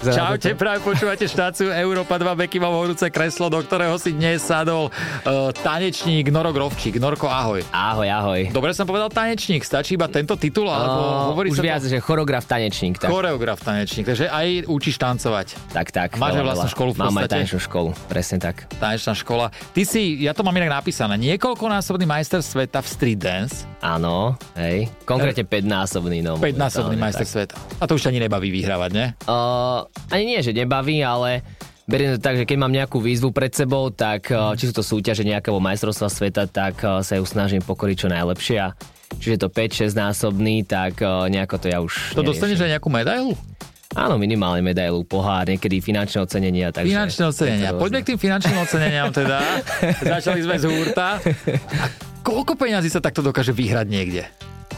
Čaute, práve počúvate štáciu Európa 2, Beky mám horúce kreslo, do ktorého si dnes sadol uh, tanečník Noro Grovčík. Norko, ahoj. Ahoj, ahoj. Dobre som povedal tanečník, stačí iba tento titul, alebo uh, hovorí už sa viac, to... že choreograf tanečník. Tak. Choreograf tanečník, takže aj učíš tancovať. Tak, tak. Máš aj vlastnú školu v Mám aj podstate? tanečnú školu, presne tak. Tanečná škola. Ty si, ja to mám inak napísané, niekoľkonásobný majster sveta v street dance, Áno, hej. Konkrétne 5-násobný, no. 5-násobný momentálne, majster tak. sveta. A to už ťa ani nebaví vyhrávať, ne? Uh, ani nie, že nebaví, ale beriem to tak, že keď mám nejakú výzvu pred sebou, tak uh, či sú to súťaže nejakého majstrovstva sveta, tak uh, sa ju snažím pokoriť čo najlepšie a čiže to 5-6 násobný, tak uh, nejako to ja už To neriešim. dostaneš aj nejakú medailu? Áno, minimálne medailu, pohár, niekedy finančné ocenenia. Takže Finančné ocenenia. Poďme k tým finančným oceneniam teda. Začali sme z hurta. A koľko peňazí sa takto dokáže vyhrať niekde?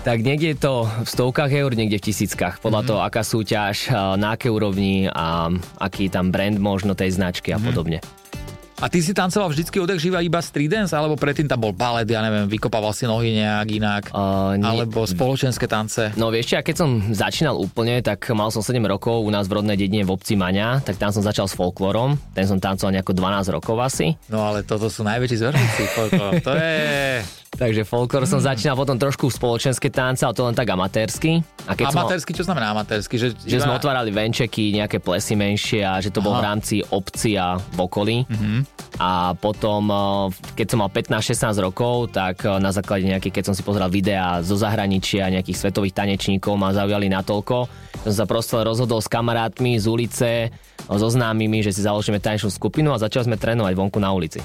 Tak niekde je to v stovkách eur, niekde v tisíckach. Podľa Mhm. toho, aká súťaž, na aké úrovni a aký tam brand možno tej značky a Mhm. podobne. A ty si tancoval vždycky živa iba street dance, alebo predtým tam bol balet, ja neviem, vykopával si nohy nejak inak, Uh, nie, alebo spoločenské tance. No vieš čo, ja keď som začínal úplne, tak mal som 7 rokov u nás v rodnej dedine v obci Maňa, tak tam som začal s folklórom, ten som tancoval nejako 12 rokov asi. No ale toto sú najväčší zvrhníci. folklór. to je... Takže folklór som Mm. začínal potom trošku spoločenské tance, ale to len tak amatérsky. A keď Amatérsky, čo znamená amatérsky? Že, že iba- sme otvárali venčeky, nejaké plesy menšie a že to bol Aha. v rámci obci a v okolí. Mhm. A potom, eh, keď som mal 15-16 rokov, tak eh, na základe nejakých, keď som si pozeral videá zo zahraničia, nejakých svetových tanečníkov ma zaujali natoľko, že som sa prosto rozhodol s kamarátmi z ulice, eh, so známymi, že si založíme tanečnú skupinu a začali sme trénovať vonku na ulici.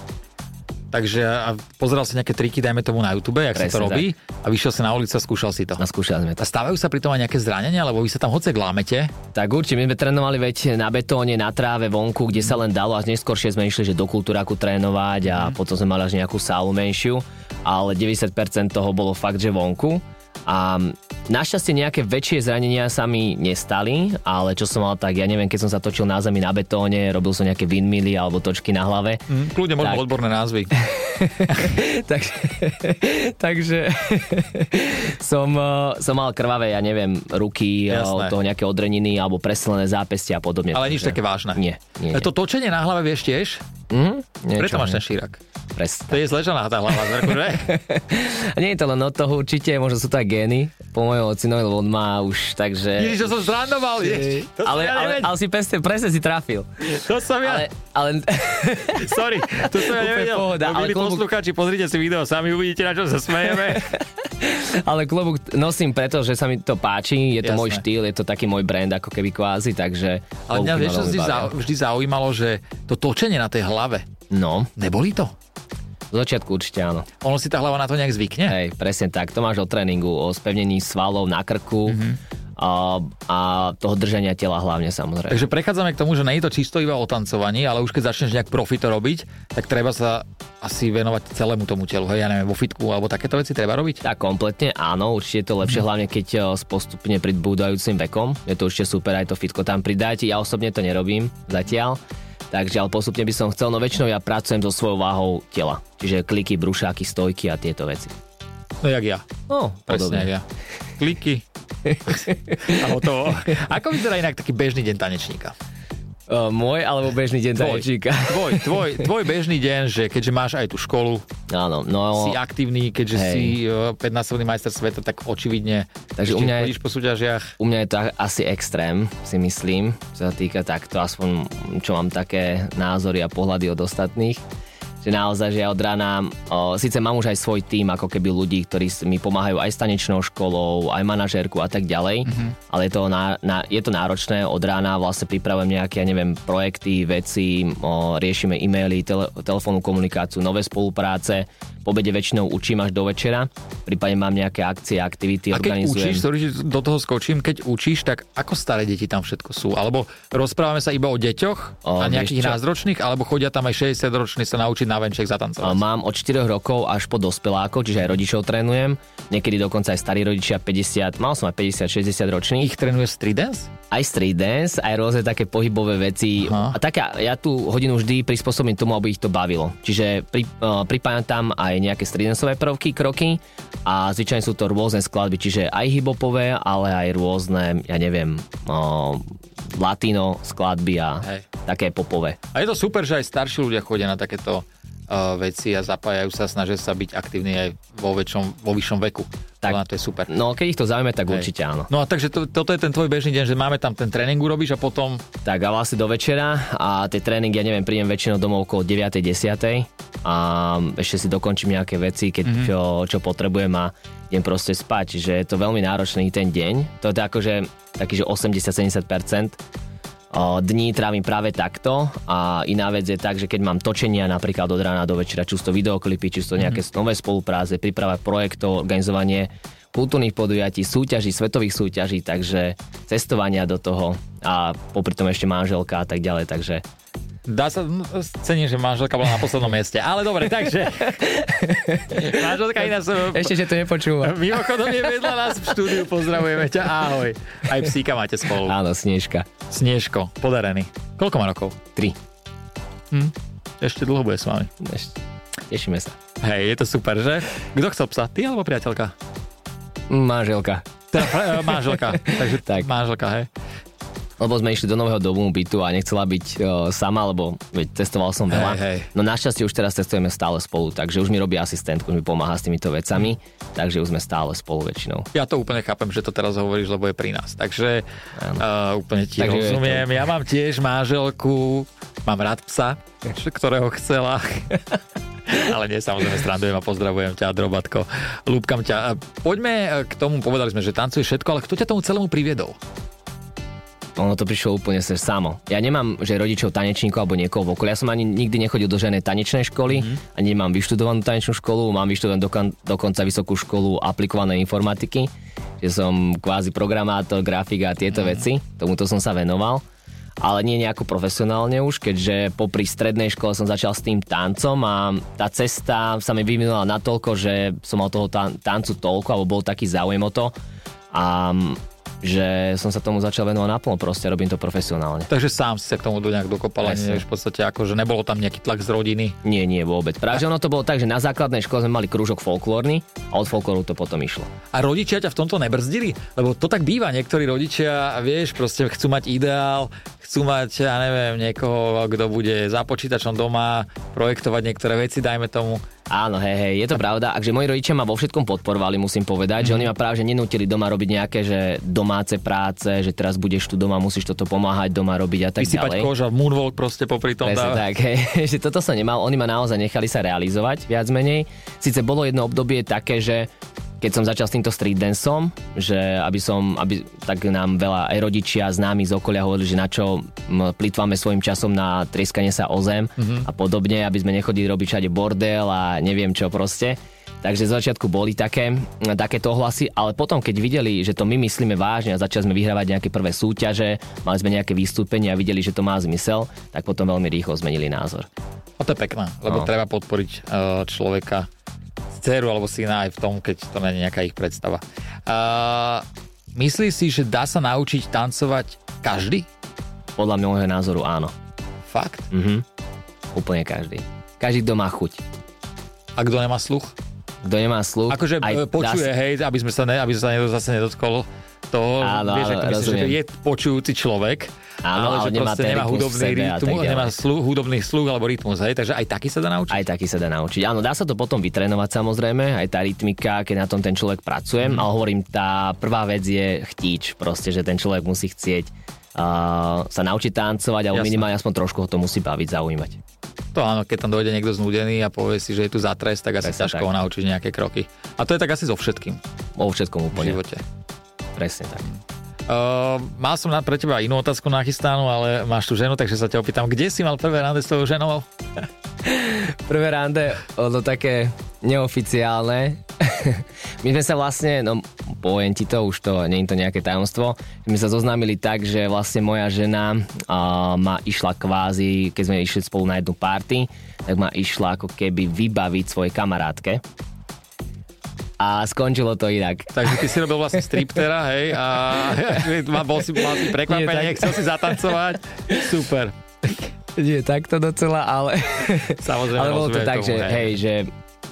Takže a pozeral si nejaké triky, dajme tomu na YouTube, jak sa to Presne robí a vyšiel si na ulicu a skúšal si to. A skúšali sme A to. stávajú sa pri tom aj nejaké zranenia, lebo vy sa tam hocek lámete. Tak určite, my sme trénovali veď na betóne, na tráve, vonku, kde sa len dalo, až neskôršie sme išli, že do kultúraku trénovať a potom sme mali až nejakú sálu menšiu, ale 90% toho bolo fakt, že vonku. A našťastie nejaké väčšie zranenia sa mi nestali, ale čo som mal tak, ja neviem, keď som sa točil na zemi na betóne, robil som nejaké windmilly alebo točky na hlave. Hm, kľudne možno Tak. odborné názvy. takže, takže som, eh, som mal krvavé, ja neviem, ruky, eh, Jasné. od toho nejaké odreniny alebo preslené zápestia a podobne. Ale nič Takže- také vážne. Nie, nie, nie. To točenie na hlave vieš tiež? Mhm, niečo, Preto máš ten šírak. Presne. To je zležaná tá hlava, nie je to len od toho určite, možno sú to aj gény po mojom ocinovi, lebo on má už, takže... Ježiš, to som zrandoval, ježiš. To ale, ja ale, ale si presne, presne si trafil. To som ja. Ale, ale Sorry, to som ja nevedel. pohoda, No, ale klobúk- poslucháči, pozrite si video, sami uvidíte, na čo sa smejeme. Ale klobúk nosím preto, že sa mi to páči, je to Jasné. môj štýl, je to taký môj brand ako keby kvázi, takže... Ale mňa vieš, čo vždy, zau, vždy zaujímalo, že to točenie na tej hlave, No, neboli to? V začiatku určite áno. Ono si tá hlava na to nejak zvykne? Hej, presne tak, to máš o tréningu, o spevnení svalov na krku Mhm. a, a toho držania tela hlavne samozrejme. Takže prechádzame k tomu, že nie je to čisto iba o tancovaní, ale už keď začneš nejak profito robiť, tak treba sa asi venovať celému tomu telu. Hej, ja neviem, vo fitku alebo takéto veci treba robiť? Tak kompletne áno, určite je to lepšie, hlavne keď s postupne pribúdajúcim vekom. Je to určite super aj to fitko tam pridať. Ja osobne to nerobím zatiaľ. Takže ale postupne by som chcel, no väčšinou ja pracujem so svojou váhou tela. Čiže kliky, brušáky, stojky a tieto veci. No jak ja. No, Presne ja. Kliky. A hotovo. Ako vyzerá inak taký bežný deň tanečníka? Uh, môj alebo bežný deň Tvoj. tanečníka. Tvoj, tvoj, tvoj bežný deň, že keďže máš aj tú školu, Áno, no... si aktívny, keďže Hej. si uh, 15-násobný majster sveta, tak očividne Takže u mňa je- po súťažiach. U mňa je to asi extrém, si myslím, čo sa týka takto, aspoň čo mám také názory a pohľady od ostatných. Že naozaj, že ja od rána, o, síce mám už aj svoj tým, ako keby ľudí, ktorí mi pomáhajú aj s tanečnou školou, aj manažérku a tak ďalej, mm-hmm. ale je to, ná, ná, je to náročné, od rána vlastne pripravujem nejaké, ja neviem, projekty, veci, o, riešime e-maily, tele, telefónnu komunikáciu, nové spolupráce, po obede väčšinou učím až do večera, prípadne mám nejaké akcie, aktivity, A keď organizujem. učíš, sorry, že do toho skočím, keď učíš, tak ako staré deti tam všetko sú? Alebo rozprávame sa iba o deťoch O, a nejakých názročných, alebo chodia tam aj 60-roční sa naučiť na venček zatancovať? Mám od 4 rokov až po dospelákov, čiže aj rodičov trénujem. Niekedy dokonca aj starí rodičia 50, mal som aj 50-60 ročných. Ich trénuje street dance? Aj street dance, aj rôzne také pohybové veci. Aha. A taká, ja tú hodinu vždy prispôsobím tomu, aby ich to bavilo. Čiže pri, uh, pripájam tam aj nejaké street danceové prvky, kroky a zvyčajne sú to rôzne skladby, čiže aj hipopové, ale aj rôzne, ja neviem, uh, latino skladby a Hej. také popové. A je to super, že aj starší ľudia chodia na takéto veci a zapájajú sa, snažia sa byť aktívni aj vo, väčšom, vo vyššom veku. Tak. To je super. No keď ich to zaujíme, tak Hej. určite áno. No a takže to, toto je ten tvoj bežný deň, že máme tam ten tréning urobíš a potom... Tak a vlastne do večera a tie tréningy, ja neviem, prídem väčšinou domov okolo 9. 10. a ešte si dokončím nejaké veci, keď mm-hmm. čo, čo potrebujem a idem proste spať. Čiže je to veľmi náročný ten deň. To je akože taký, že 80-70% o, dní trávim práve takto a iná vec je tak, že keď mám točenia napríklad od rána do večera, či sú to videoklipy, či sú to nejaké nové spolupráce, príprava projektov, organizovanie kultúrnych podujatí, súťaží, svetových súťaží, takže cestovania do toho a popri tom ešte manželka a tak ďalej, takže Dá sa, no, cením, že manželka bola na poslednom mieste. Ale dobre, takže... manželka iná som... ešte, že to nepočúva. Mimochodom je vedľa nás v štúdiu, pozdravujeme ťa, ahoj. Aj psíka máte spolu. Áno, Snežka. Snežko, podarený. Koľko má rokov? 3. Hm? Ešte dlho bude s vami. Ešte. Tešíme sa. Hej, je to super, že? Kto chcel psa? Ty alebo priateľka? Manželka. Teda e, manželka. Takže Tak. manželka, hej. Lebo sme išli do nového domu bytu a nechcela byť o, sama, lebo veď testoval som veľa. Hej, hej. No našťastie už teraz testujeme stále spolu, takže už mi robí asistentku, už mi pomáha s týmito vecami, takže už sme stále spolu väčšinou. Ja to úplne chápem, že to teraz hovoríš, lebo je pri nás. Takže uh, úplne ti Takže rozumiem. Ja mám tiež manželku, mám rád psa, ktorého chcela. Ale nie, samozrejme, strandujem a pozdravujem ťa, Drobatko. Lúbkam ťa. Poďme k tomu, povedali sme, že tancuje všetko, ale kto ťa tomu celému priviedol? Ono to prišlo úplne sa samo. Ja nemám, že rodičov tanečníkov alebo niekoho v okolí. Ja som ani nikdy nechodil do žiadnej tanečnej školy, mm-hmm. ani nemám vyštudovanú tanečnú školu, mám vyštudovanú dokon, dokonca vysokú školu aplikovanej informatiky, že som kvázi programátor, grafik a tieto mm-hmm. veci. Tomuto som sa venoval ale nie nejako profesionálne už, keďže popri strednej škole som začal s tým tancom a tá cesta sa mi vyvinula natoľko, že som mal toho tan- tancu toľko, alebo bol taký záujem o to a že som sa tomu začal venovať naplno, proste robím to profesionálne. Takže sám si sa k tomu do nejak dokopal, nevieš v podstate ako, že nebolo tam nejaký tlak z rodiny. Nie, nie, vôbec. Práve, že ono to bolo tak, že na základnej škole sme mali krúžok folklórny a od folklóru to potom išlo. A rodičia ťa v tomto nebrzdili? Lebo to tak býva, niektorí rodičia, vieš, proste chcú mať ideál, chcú mať, ja neviem, niekoho, kto bude za počítačom doma, projektovať niektoré veci, dajme tomu. Áno, hej, hej, je to pravda. Akže moji rodičia ma vo všetkom podporovali, musím povedať, mm. že oni ma práve že nenútili doma robiť nejaké že domáce práce, že teraz budeš tu doma, musíš toto pomáhať doma robiť a tak Vysypať ďalej. koža, moonwalk proste popri tom Presne dáva. tak, hej, že toto som nemal, oni ma naozaj nechali sa realizovať viac menej. Sice bolo jedno obdobie také, že keď som začal s týmto street danceom, že aby som, aby, tak nám veľa aj rodičia známi z okolia hovorili, že na čo plýtvame svojim časom na trieskanie sa o zem mm-hmm. a podobne, aby sme nechodili robiť všade bordel a neviem čo proste. Takže z začiatku boli také, takéto ohlasy, ale potom, keď videli, že to my myslíme vážne a začali sme vyhrávať nejaké prvé súťaže, mali sme nejaké vystúpenia a videli, že to má zmysel, tak potom veľmi rýchlo zmenili názor. A to je pekné, lebo No. treba podporiť uh, človeka, dceru alebo syna aj v tom, keď to nie je nejaká ich predstava. Uh, myslíš si, že dá sa naučiť tancovať každý? Podľa môjho názoru áno. Fakt? Mhm. Úplne každý. Každý, kto má chuť. A kto nemá sluch? Kto nemá sluch, Akože aj dá počuje, sa- hej, aby sme sa, ne, aby sa zase nedotkol toho, Áno, vieš, áno, ako myslím, že je počujúci človek, Áno, ale že nemá proste nemá v hudobný rytmus, nemá sluch, hudobný sluch alebo rytmus, hej, takže aj taký sa dá naučiť. Aj taký sa dá naučiť. Áno, dá sa to potom vytrénovať samozrejme, aj tá rytmika, keď na tom ten človek pracuje, mm. ale hovorím, tá prvá vec je chtíč, proste, že ten človek musí chcieť uh, sa naučiť tancovať, alebo Jasné. minimálne aspoň trošku ho to musí baviť, zaujímať. To áno, keď tam dojde niekto znúdený a povie si, že je tu za trest, tak asi Presne ťažko tak. ho naučiť nejaké kroky. A to je tak asi so všetkým O všetkom v úplne. živote. Presne tak. Uh, mal som na, pre teba inú otázku nachystanú, ale máš tu ženu, takže sa ťa opýtam, kde si mal prvé rande s tvojou ženou? Prvé rande, ono také neoficiálne. My sme sa vlastne, no poviem ti to, už to, nie je to nejaké tajomstvo, my sa zoznámili tak, že vlastne moja žena uh, ma išla kvázi, keď sme išli spolu na jednu party, tak ma išla ako keby vybaviť svojej kamarátke. A skončilo to inak. Takže ty si robil vlastne striptera, hej, a mal, bol si, mal si prekvapenie, tak- chcel si zatancovať. Super. Nie takto docela, ale... Samozrejme, ale bolo to tak, tomu, že hej, že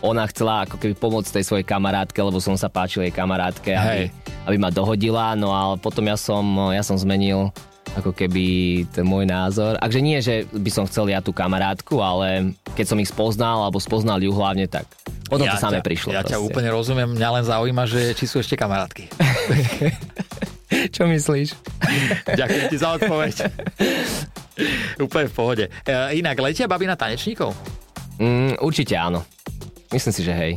ona chcela ako keby pomôcť tej svojej kamarátke, lebo som sa páčil jej kamarátke, aby, Hej. aby ma dohodila, no ale potom ja som, ja som zmenil ako keby ten môj názor. Akže nie, že by som chcel ja tú kamarátku, ale keď som ich spoznal, alebo spoznal ju hlavne, tak potom ja to samé ťa, prišlo. Ja ťa proste. úplne rozumiem, mňa len zaujíma, že či sú ešte kamarátky. Čo myslíš? Ďakujem ti za odpoveď. úplne v pohode. E, inak, letia baby na tanečníkov? Mm, určite áno. Myslím si, že hej.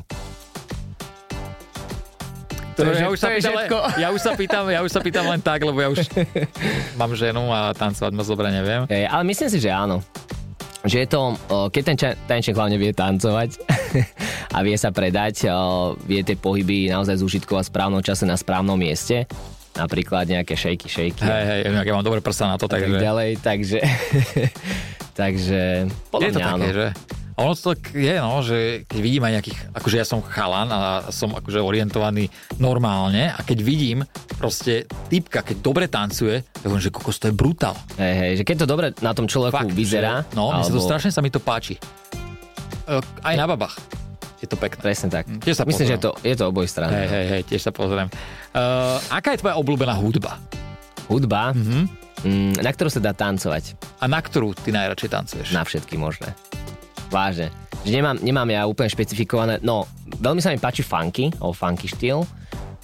To je, ja, už to je len, všetko. ja, už sa pýtam, ja už sa pýtam len tak, lebo ja už mám ženu a tancovať moc dobre neviem. Hej, ale myslím si, že áno. Že je to, keď ten tanečník hlavne vie tancovať a vie sa predať, vie tie pohyby naozaj zúžitkovať v správnom čase na správnom mieste, napríklad nejaké šejky, šejky Hej, hej, ja mám dobré prsa na to, a tak takže... ďalej, takže takže podľa je to mňa áno. také, že? Ono to tak je, no, že keď vidím aj nejakých, akože ja som chalan a som akože orientovaný normálne a keď vidím proste typka, keď dobre tancuje, ja hovorím, že kokos, to je brutál. Hej, hej, že keď to dobre na tom človeku vyzerá, Že, no, mne sa to alebo- strašne sa mi to páči. E, Aj na babách. Je to pekné. Presne tak. Tiež sa Myslím, že je to, je to oboj strany. Hej, hej, hej, tiež sa pozriem. Uh, aká je tvoja obľúbená hudba? Hudba, Mhm. mm, na ktorú sa dá tancovať. A na ktorú ty najradšej tancuješ? Na všetky možné. Vážne. Že nemám, nemám ja úplne špecifikované, no veľmi sa mi páči funky, o funky štýl.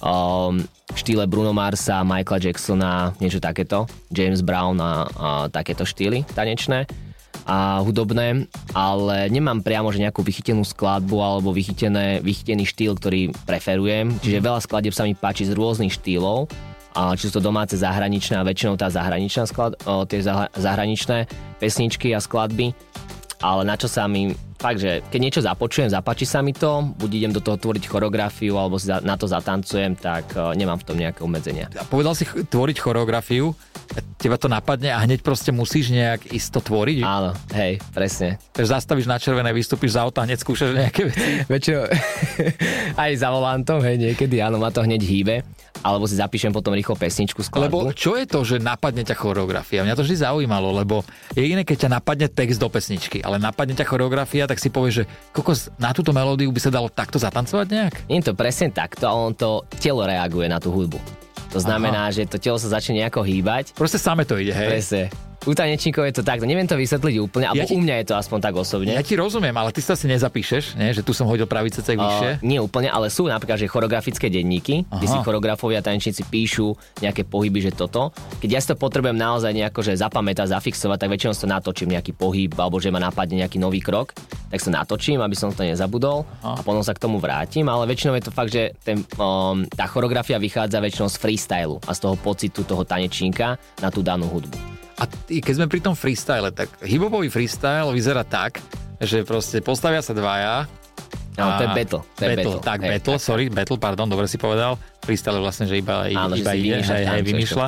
Um, štýle Bruno Marsa, Michaela Jacksona, niečo takéto. James Brown a, a takéto štýly tanečné a hudobné, ale nemám priamo že nejakú vychytenú skladbu alebo vychytené, vychytený štýl, ktorý preferujem. Čiže veľa skladieb sa mi páči z rôznych štýlov, a či sú to domáce zahraničné a väčšinou tá zahraničná sklad, o, tie zah- zahraničné pesničky a skladby ale na čo sa mi, fakt, že keď niečo započujem, zapáči sa mi to, buď idem do toho tvoriť choreografiu, alebo si za, na to zatancujem, tak uh, nemám v tom nejaké obmedzenia. A povedal si tvoriť choreografiu, teba to napadne a hneď proste musíš nejak isto tvoriť. Áno, hej, presne. Takže zastavíš na červené, vystúpiš z auta, hneď skúšaš nejaké veci. Väčšinou aj za volantom, hej, niekedy, áno, ma to hneď hýbe, alebo si zapíšem potom rýchlo pesničku, skladbu. Lebo čo je to, že napadne ťa choreografia? Mňa to vždy zaujímalo, lebo je iné, keď ťa napadne text do pesničky, ale napadne ťa choreografia, tak si povieš, že kokos, na túto melódiu by sa dalo takto zatancovať nejak? Nie je to presne takto, ale on to telo reaguje na tú hudbu. To znamená, že to telo sa začne nejako hýbať. Proste same to ide, hej? Presne. U tanečníkov je to takto. Neviem to vysvetliť úplne, alebo Ja ti- u mňa je to aspoň tak osobne. Ja ti rozumiem, ale ty sa si nezapíšeš, nie? že tu som hodil pravý cecek vyššie. Uh, nie úplne, ale sú napríklad, že choreografické denníky, kde Aha. si choreografovia, tanečníci píšu nejaké pohyby, že toto. Keď ja si to potrebujem naozaj nejako, že zapamätať, zafixovať, tak väčšinou si to natočím nejaký pohyb, alebo že ma napadne nejaký nový krok, tak sa natočím, aby som to nezabudol a potom sa k tomu vrátim, ale väčšinou je to fakt, že ten, um, tá choreografia vychádza väčšinou z freestylu a z toho pocitu toho tanečníka na tú danú hudbu. A keď sme pri tom freestyle, tak hiphopový freestyle vyzerá tak, že proste postavia sa dvaja. Áno, to je battle, to je battle, Tak, hej, battle, sorry, battle, pardon, dobre si povedal. Freestyle vlastne, že iba, Áno, že iba si ide, hej, vymýšľa.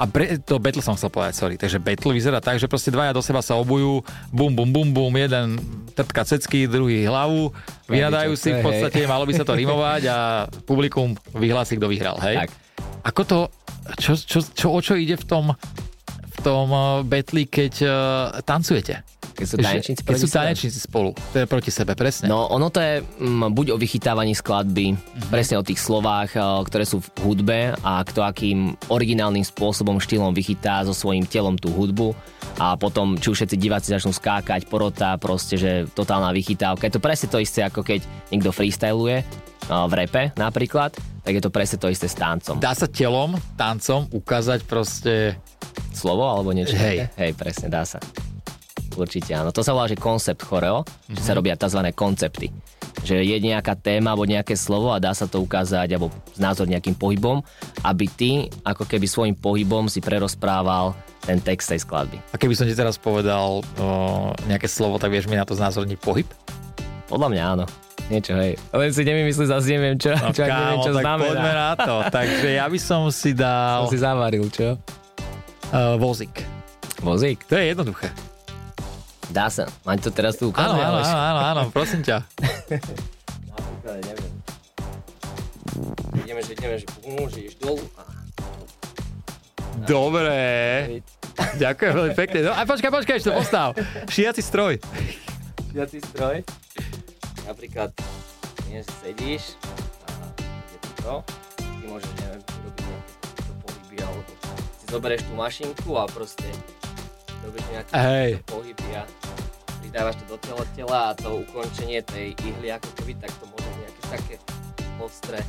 A pre, to battle som chcel povedať, sorry. Takže battle vyzerá tak, že proste dvaja do seba sa obujú, bum, bum, bum, bum, jeden trtka cecky, druhý hlavu, vynadajú si, v podstate malo by sa to rimovať a publikum vyhlási, kto vyhral, hej? Tak. Ako to, čo, čo, čo, o čo ide v tom, tom uh, betli, keď uh, tancujete? Keď sú tanečníci keď sú tanečníci spolu, to je proti sebe, presne. No, ono to je mm, buď o vychytávaní skladby, presne o tých slovách, eh, ktoré sú v hudbe a kto akým originálnym spôsobom, štýlom vychytá so svojím telom tú hudbu a potom, či už všetci diváci začnú skákať, porota, proste, že totálna vychytávka. Je to presne to isté, ako keď niekto freestyluje eh, v repe napríklad, tak je to presne to isté s tancom. Dá sa telom, tancom ukázať proste... Slovo alebo niečo Hej. Hej, presne, dá sa. Určite áno. To sa volá, že koncept choreo, mm-hmm. že sa robia tzv. koncepty. Že je nejaká téma alebo nejaké slovo a dá sa to ukázať alebo názor nejakým pohybom, aby ty ako keby svojim pohybom si prerozprával ten text tej skladby. A keby som ti teraz povedal o, nejaké slovo, tak vieš mi na to znázorniť pohyb? Podľa mňa áno. Niečo, hej. Len si nevymyslí, zase neviem, čo, No, čo, ak neviem, čo tak znamená. poďme na to. Takže ja by som si dal Som si zavaril, čo? uh, vozík. Vozík? To je jednoduché. Dá sa. Mám to teraz tu Áno, ukázať, áno, ale- áno, áno, áno, prosím ťa. Napríklad, neviem. Ideme, že ideme, že pomôže, ideš dolu. Dobre. Ďakujem veľmi pekne. No, a počkaj, počkaj, ešte postav. Šiaci stroj. šiaci stroj. Napríklad, že sedíš a ide to to, ty môžeš, neviem, robiť nejaké takéto pohyby alebo si zoberieš tú mašinku a proste robíš nejaké Hej. pohyby a pridávaš to do tela, tela a to ukončenie tej ihly ako keby, tak to môže nejaké také ostré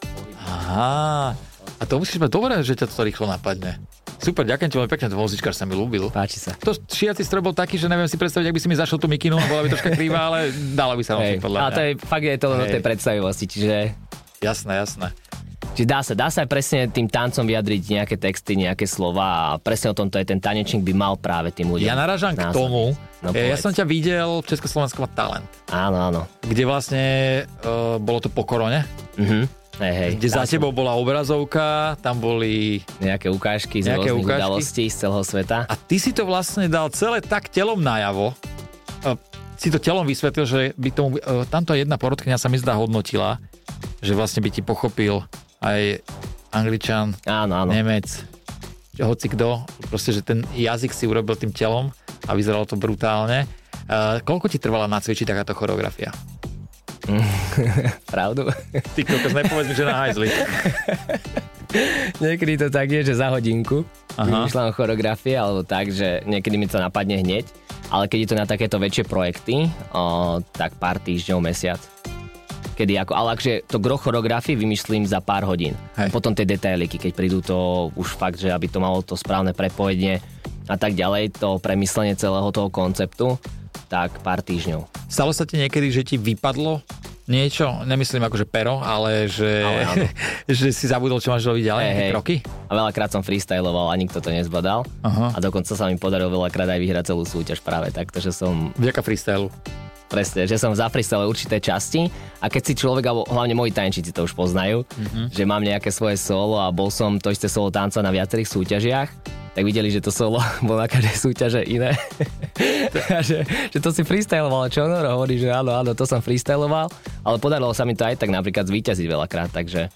pohyby. Aha. A to musíš mať dobré, že ťa to rýchlo napadne. Super, ďakujem ti veľmi pekne, to vozíčkar sa mi ľúbil. Páči sa. To šiaci stroj bol taký, že neviem si predstaviť, ak by si mi zašol tú mikinu, bola by troška krivá, ale dalo by sa nosiť podľa A mňa. to je fakt je to len o tej predstavivosti, čiže Jasné, jasné. Čiže dá sa, dá sa aj presne tým tancom vyjadriť nejaké texty, nejaké slova a presne o tomto je ten tanečník by mal práve tým ľuďom. Ja narážam k tomu, No, e, ja povedz. som ťa videl v Československom talent, Áno, áno. kde vlastne uh, bolo to po korone, Mhm. Hej, hej. kde za tebou bola obrazovka, tam boli... Nejaké ukážky z Nejaké rôznych ukážky. udalostí z celého sveta. A ty si to vlastne dal celé tak telom najavo, si to telom vysvetlil, že by tomu, uh, tamto jedna porodkynia sa mi zdá hodnotila, že vlastne by ti pochopil aj Angličan, Áno, áno. Nemec, hoci kto, proste, že ten jazyk si urobil tým telom a vyzeralo to brutálne. Uh, koľko ti trvala nacvičiť takáto choreografia? Pravdu? Ty kokos, nepovedz mi, že na hajzli. niekedy to tak je, že za hodinku Aha. vymýšľam choreografie, alebo tak, že niekedy mi to napadne hneď. Ale keď je to na takéto väčšie projekty, o, tak pár týždňov, mesiac. Kedy ako, ale akže to gro choreografii vymyslím za pár hodín. Hej. Potom tie detailiky, keď prídu to už fakt, že aby to malo to správne prepojenie a tak ďalej, to premyslenie celého toho konceptu, tak pár týždňov. Stalo sa ti niekedy, že ti vypadlo niečo, nemyslím ako že pero, ale že, Ale že si zabudol, čo máš robiť ďalej, hej. kroky? A veľakrát som freestyloval a nikto to nezbadal. Aha. A dokonca sa mi podarilo veľakrát aj vyhrať celú súťaž práve takto, že som Vďaka freestylu. presne, že som zafreestyle určité časti a keď si človek, alebo hlavne moji tančíci to už poznajú, mm-hmm. že mám nejaké svoje solo a bol som to isté solo tanca na viacerých súťažiach, tak videli, že to solo bolo na každej súťaže iné. a že, že to si freestyloval, čo ono hovorí, že áno, áno, to som freestyloval, ale podarilo sa mi to aj tak napríklad zvíťaziť veľakrát, takže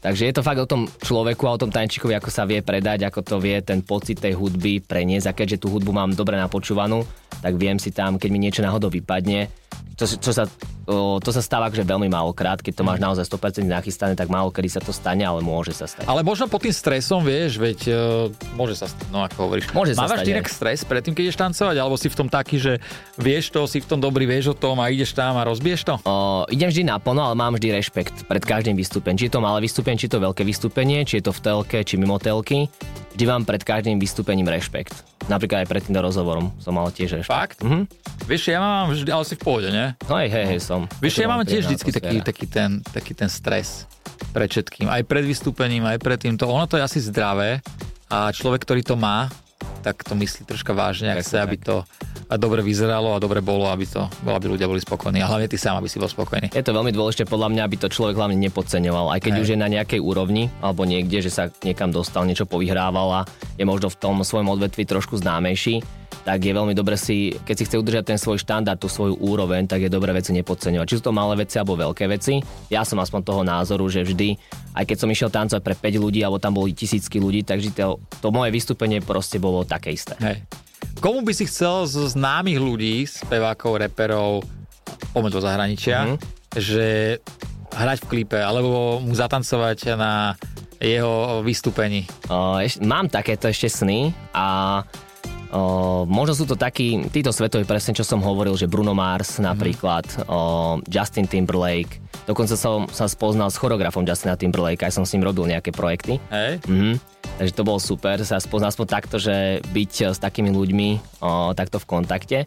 Takže je to fakt o tom človeku a o tom tančíkovi, ako sa vie predať, ako to vie ten pocit tej hudby preniesť a keďže tú hudbu mám dobre napočúvanú, tak viem si tam, keď mi niečo náhodou vypadne, čo, čo sa, o, to sa stáva že veľmi málokrát, keď to máš naozaj 100% nachystané, tak málo kedy sa to stane, ale môže sa stať. Ale možno pod tým stresom, vieš, veď uh, môže sa, stať, no ako hovoríš. Môže sa Mávaš stať direkt aj. stres predtým, keď ideš tancovať, alebo si v tom taký, že vieš to, si v tom dobrý, vieš o tom a ideš tam a rozbiješ to? O, idem vždy naplno, ale mám vždy rešpekt pred každým vystúpením. Či je to malé vystúpenie, či je to veľké vystúpenie, či je to v telke, či mimo telky. Vždy mám pred každým vystúpením rešpekt. Napríklad aj pred týmto rozhovorom som mal tiež. Fakt? Mhm. Vieš, ja mám vždy, ale si v pohode, ne? No hej, hej, hej, som. Vieš, ja mám tiež vždycky taký, taký, ten, taký ten stres pred všetkým. Aj pred vystúpením, aj pred týmto. Ono to je asi zdravé a človek, ktorý to má, tak to myslí troška vážne, Presne chce, aby to a dobre vyzeralo a dobre bolo, aby to, aby ľudia boli spokojní. A hlavne ty sám, aby si bol spokojný. Je to veľmi dôležité podľa mňa, aby to človek hlavne nepodceňoval. Aj keď Hej. už je na nejakej úrovni alebo niekde, že sa niekam dostal, niečo povyhrával a je možno v tom svojom odvetvi trošku známejší, tak je veľmi dobre si, keď si chce udržať ten svoj štandard, tú svoju úroveň, tak je dobré veci nepodceňovať. Či sú to malé veci alebo veľké veci. Ja som aspoň toho názoru, že vždy, aj keď som išiel tancovať pre 5 ľudí alebo tam boli tisícky ľudí, tak vždy to, to moje vystúpenie proste bolo také isté. Hej. Komu by si chcel zo známych ľudí, spevákov, reperov, poďme do zahraničia, Mhm. že hrať v klipe, alebo mu zatancovať na jeho vystúpení? O, eš, mám takéto ešte sny a o, možno sú to takí, títo svetoví presne, čo som hovoril, že Bruno Mars napríklad, o, Justin Timberlake, dokonca som sa spoznal s choreografom Justina Timberlake, aj som s ním robil nejaké projekty. Hej? Mhm. Takže to bolo super, sa spoznal aspoň takto, že byť eh, s takými ľuďmi o, takto v kontakte.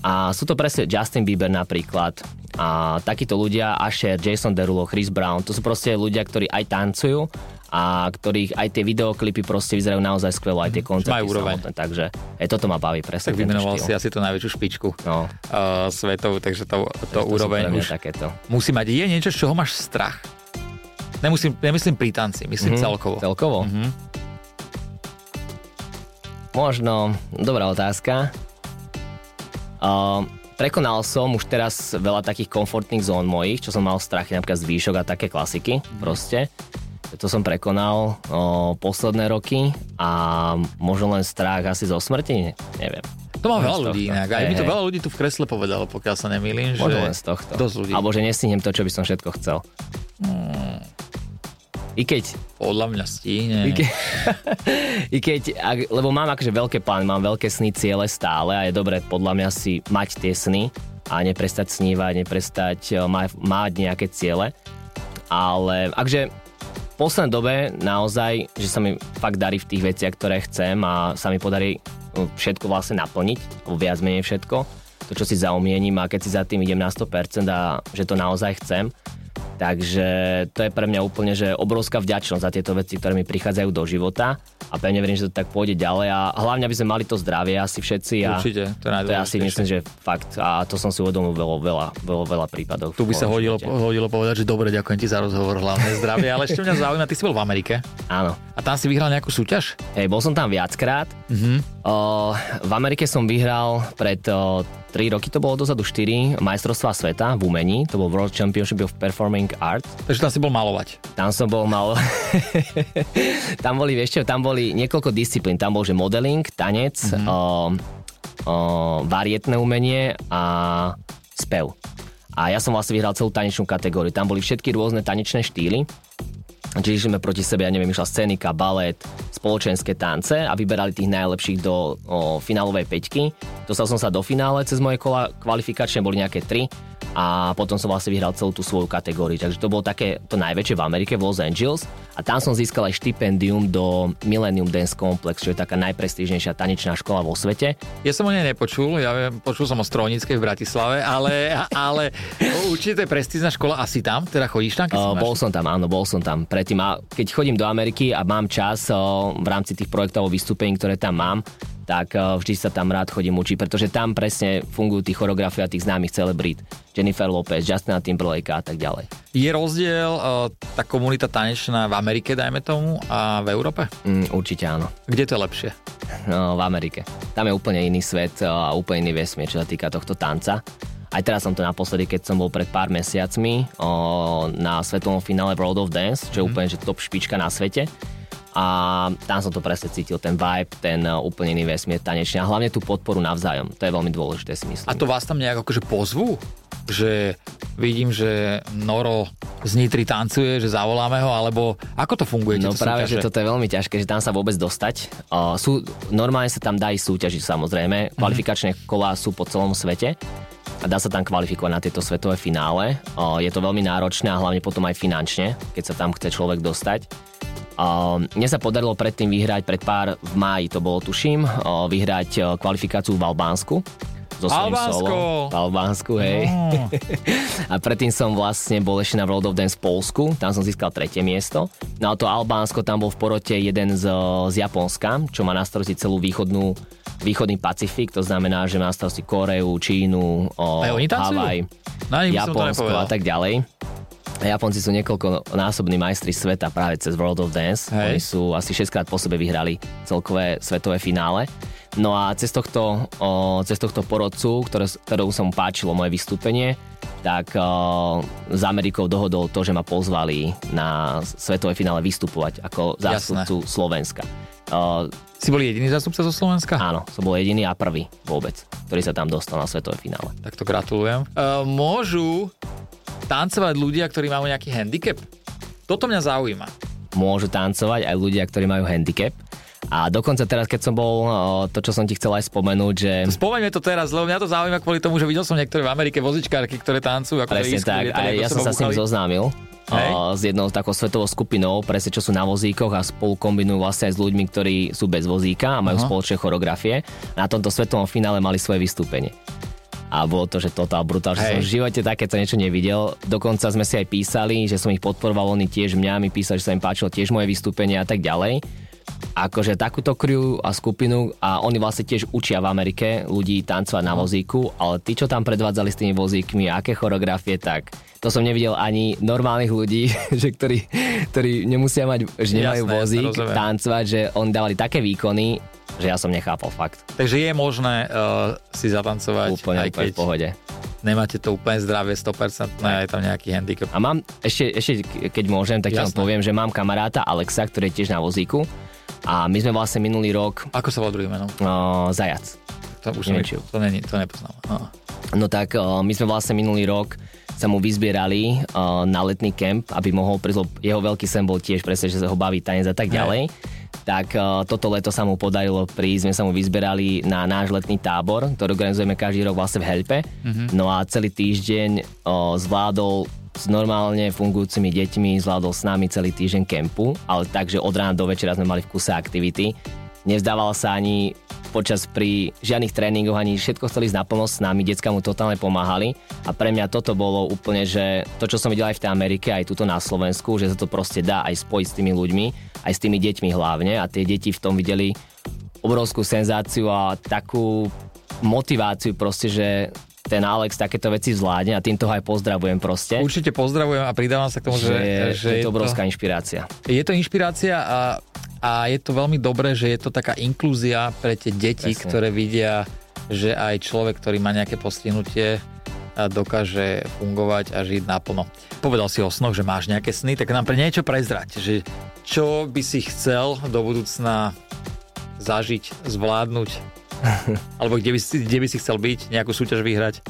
A sú to presne Justin Bieber napríklad. A takíto ľudia, Asher, Jason Derulo, Chris Brown, to sú proste ľudia, ktorí aj tancujú a ktorých aj tie videoklipy proste vyzerajú naozaj skvelo, aj tie koncerty Majú úroveň. samotné. Takže aj toto ma baví presne. Tak vymenoval si asi tú najväčšiu špičku No, uh, svetov, takže to, to, to úroveň už takéto. musí mať. Je niečo, z čoho máš strach? Nemusím, nemyslím pri tanci, myslím Mhm, celkovo. Celkovo? Mhm. Možno, dobrá otázka. Uh, prekonal som už teraz veľa takých komfortných zón mojich, čo som mal strachy, napríklad z výšok a také klasiky, proste. To som prekonal o, posledné roky a možno len strach asi zo smrti, neviem. To má veľa ľudí inak. Aj mi to veľa ľudí tu v kresle povedalo, pokiaľ sa nemýlim, že Možno len z tohto. dosť ľudí. Alebo že nestihnem to, čo by som všetko chcel. Hmm. I keď... Podľa mňa stíne. I, ke, I keď, ak, lebo mám akože veľké plány, mám veľké sny, ciele stále a je dobré podľa mňa si mať tie sny a neprestať snívať, neprestať mať, mať nejaké ciele. Ale akže poslednej dobe naozaj, že sa mi fakt darí v tých veciach, ktoré chcem a sa mi podarí uh, všetko vlastne naplniť, viac menej všetko, to, čo si zaumiením a keď si za tým idem na 100% a že to naozaj chcem, Takže to je pre mňa úplne že obrovská vďačnosť za tieto veci, ktoré mi prichádzajú do života a pevne verím, že to tak pôjde ďalej a hlavne, aby sme mali to zdravie asi všetci. A Určite, to To je asi myslím, že fakt a to som si uvedomil veľa, veľa, veľa, veľa prípadov. Tu by sa hodilo, hodilo povedať, že dobre, ďakujem ti za rozhovor, hlavne zdravie, ale ešte mňa zaujíma, ty si bol v Amerike. Áno. A tam si vyhral nejakú súťaž? Hej, bol som tam viackrát. Mhm. O, v Amerike som vyhral pred o, 3 roky, to bolo dozadu 4 majstrovstvá sveta v umení, to bol World Championship of Performing Art. Takže tam si bol malovať. Tam som bol mal... tam boli, vieš čo, tam boli niekoľko disciplín. Tam bol, že modeling, tanec, mm-hmm. o, o, varietné umenie a spev. A ja som vlastne vyhral celú tanečnú kategóriu. Tam boli všetky rôzne tanečné štýly. Čiže sme proti sebe, ja neviem, išla scenika, balet, spoločenské tance a vyberali tých najlepších do o, finálovej peťky. Dostal som sa do finále cez moje kola kvalifikačné, boli nejaké tri a potom som vlastne vyhral celú tú svoju kategóriu. Takže to bolo také to najväčšie v Amerike, v Los Angeles a tam som získal aj štipendium do Millennium Dance Complex, čo je taká najprestížnejšia tanečná škola vo svete. Ja som o nej nepočul, ja viem, počul som o Strojníckej v Bratislave, ale, ale určite prestížna škola asi tam, teda chodíš tam? Uh, bol som tam, áno, bol som tam predtým a keď chodím do Ameriky a mám čas uh, v rámci tých projektov vystúpení, ktoré tam mám, tak vždy sa tam rád chodím učiť, pretože tam presne fungujú tí choreografia tých známych celebrít. Jennifer Lopez, Justina Timberlake a tak ďalej. Je rozdiel uh, tá komunita tanečná v Amerike, dajme tomu, a v Európe? Mm, určite áno. Kde to je lepšie? No, v Amerike. Tam je úplne iný svet a úplne iný vesmier, čo sa týka tohto tanca. Aj teraz som to naposledy, keď som bol pred pár mesiacmi o, na svetovom finále World of Dance, čo je mm. úplne že top špička na svete a tam som to presne cítil, ten vibe, ten uh, úplne iný vesmier tanečný a hlavne tú podporu navzájom. To je veľmi dôležité si myslím. A to vás tam nejak akože pozvú? Že vidím, že Noro z Nitry tancuje, že zavoláme ho, alebo ako to funguje? No práve, súťaže? že toto je veľmi ťažké, že tam sa vôbec dostať. Uh, sú, normálne sa tam dá ísť súťažiť samozrejme, mm-hmm. kvalifikačné kolá sú po celom svete a dá sa tam kvalifikovať na tieto svetové finále. Uh, je to veľmi náročné a hlavne potom aj finančne, keď sa tam chce človek dostať. Uh, mne sa podarilo predtým vyhrať pred pár v máji, to bolo tuším, uh, vyhrať uh, kvalifikáciu v Albánsku so svojím solo. V Albánsku, hej. No. a predtým som vlastne bol ešte na World of Dance v Polsku, tam som získal tretie miesto. No a to Albánsko, tam bol v porote jeden z, z Japonska, čo má na starosti celú východnú východný Pacifik, to znamená, že má starosti Koreu, Čínu, o, Havaj, Japonsko a tak ďalej. Japonci sú niekoľko násobní majstri sveta práve cez World of Dance. Hej. Oni sú asi 6 krát po sebe vyhrali celkové svetové finále. No a cez tohto, o, cez tohto porodcu, ktoré, ktorou som páčilo moje vystúpenie, tak o, s Amerikou dohodol to, že ma pozvali na svetové finále vystupovať ako zástupcu Jasné. Slovenska. O, si bol jediný zástupca zo Slovenska? Áno, som bol jediný a prvý vôbec, ktorý sa tam dostal na svetové finále. Tak to gratulujem. Uh, môžu tancovať ľudia, ktorí majú nejaký handicap? Toto mňa zaujíma. Môžu tancovať aj ľudia, ktorí majú handicap. A dokonca teraz, keď som bol, to čo som ti chcel aj spomenúť, že... Spomeňme to teraz, lebo mňa to zaujíma kvôli tomu, že videl som niektoré v Amerike vozičkárky, ktoré tancujú. Ako Presne tak, aj ja som sa s tým zoznámil. Hej. s jednou takou svetovou skupinou, presne čo sú na vozíkoch a spolu kombinujú vlastne aj s ľuďmi, ktorí sú bez vozíka a majú Aha. spoločné choreografie. Na tomto svetovom finále mali svoje vystúpenie a bolo to, že totál brutál, že som v živote takéto niečo nevidel. Dokonca sme si aj písali, že som ich podporoval, oni tiež mňa mi písali, že sa im páčilo tiež moje vystúpenie a tak ďalej. Akože takúto crew a skupinu a oni vlastne tiež učia v Amerike ľudí tancovať na vozíku, ale tí, čo tam predvádzali s tými vozíkmi, aké choreografie, tak to som nevidel ani normálnych ľudí, že ktorí, ktorí nemusia mať, že nemajú Jasné, vozík, tancovať, že oni dávali také výkony, že ja som nechápal fakt. Takže je možné uh, si zatancovať úplne, aj keď v pohode. Nemáte to úplne zdravie 100%, aj tam nejaký handicap. A mám, ešte, ešte keď môžem, tak vám poviem, že mám kamaráta Alexa, ktorý je tiež na vozíku a my sme vlastne minulý rok... Ako sa volá druhý meno? Uh, Zajac. To už Neviem, to, není, to nepoznám. No. no tak uh, my sme vlastne minulý rok sa mu vyzbierali uh, na letný kemp, aby mohol prísť, jeho veľký sen bol tiež presne, že sa ho baví tanec a tak ďalej. Tak uh, toto leto sa mu podarilo prísť, sme sa mu vyzberali na náš letný tábor, ktorý organizujeme každý rok vlastne v Helpe. Mm-hmm. No a celý týždeň uh, zvládol s normálne fungujúcimi deťmi, zvládol s nami celý týždeň kempu, ale takže od rána do večera sme mali v kuse aktivity. Nevzdával sa ani počas pri žiadnych tréningoch ani všetko chceli ísť naplno s nami, decka mu totálne pomáhali. A pre mňa toto bolo úplne, že to, čo som videl aj v tej Amerike, aj tuto na Slovensku, že sa to proste dá aj spojiť s tými ľuďmi, aj s tými deťmi hlavne. A tie deti v tom videli obrovskú senzáciu a takú motiváciu proste, že ten Alex takéto veci zvládne a týmto ho aj pozdravujem proste. Určite pozdravujem a pridávam sa k tomu, že, že, že je to obrovská to, inšpirácia. Je to inšpirácia a a je to veľmi dobré, že je to taká inklúzia pre tie deti, Presne. ktoré vidia, že aj človek, ktorý má nejaké postihnutie, dokáže fungovať a žiť naplno. Povedal si o snoch, že máš nejaké sny, tak nám pre niečo prezrať, že čo by si chcel do budúcna zažiť, zvládnuť, alebo kde by, si, kde by si chcel byť, nejakú súťaž vyhrať?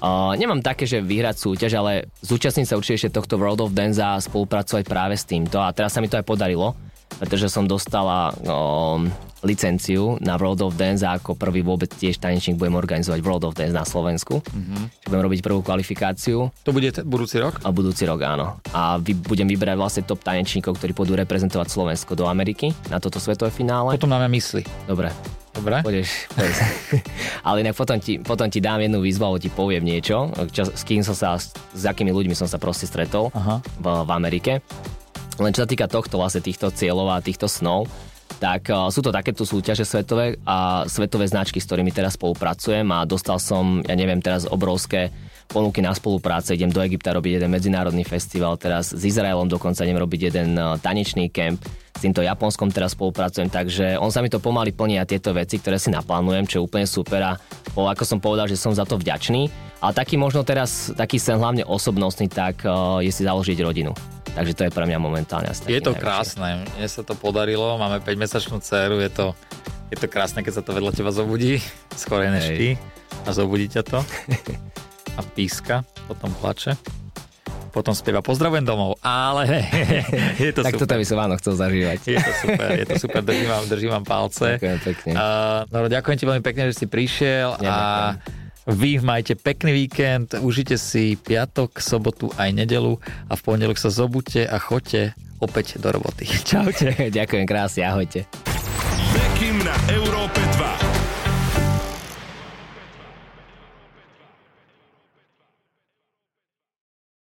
Uh, nemám také, že vyhrať súťaž, ale zúčastním sa určite tohto World of Dance a spolupracovať práve s týmto a teraz sa mi to aj podarilo pretože som dostala um, licenciu na World of Dance a ako prvý vôbec tiež tanečník budem organizovať World of Dance na Slovensku. Mm-hmm. Budem robiť prvú kvalifikáciu. To bude t- budúci rok? A budúci rok, áno. A vy, budem vyberať vlastne top tanečníkov, ktorí pôjdu reprezentovať Slovensko do Ameriky na toto svetové finále. Potom máme mysli. Dobre. Dobre. Pôjdeš, pôjdeš. Ale inak potom ti, potom ti dám jednu výzvu, alebo ti poviem niečo, čo, s kým som sa, s akými ľuďmi som sa proste stretol Aha. v, v Amerike. Len čo sa týka tohto, vlastne týchto cieľov a týchto snov, tak uh, sú to takéto súťaže svetové a svetové značky, s ktorými teraz spolupracujem a dostal som, ja neviem, teraz obrovské ponuky na spolupráce. Idem do Egypta robiť jeden medzinárodný festival, teraz. S Izraelom dokonca idem robiť jeden uh, tanečný kemp, s týmto Japonskom teraz spolupracujem, takže on sa mi to pomaly plní a tieto veci, ktoré si naplánujem, čo je úplne super. A po, ako som povedal, že som za to vďačný. Ale taký možno teraz, taký sen hlavne osobnostný, tak uh, je si založiť rodinu. Takže to je pre mňa momentálne asi Je to najväčšie. krásne, mne sa to podarilo, máme 5-mesačnú dceru, je to, je to krásne, keď sa to vedľa teba zobudí, skôr než ty. A zobudí ťa to a píska, potom plače potom spieva pozdravujem domov, ale je to tak super. toto by som áno chcel zažívať. Je to super, je to super, držím vám, držím vám palce. Ďakujem pekne. Uh, no, ďakujem ti veľmi pekne, že si prišiel ja, a vy majte pekný víkend, užite si piatok, sobotu aj nedelu a v pondelok sa zobudte a choďte opäť do roboty. Čaute. Ďakujem krásne, ahojte. Bekim na Európe 2.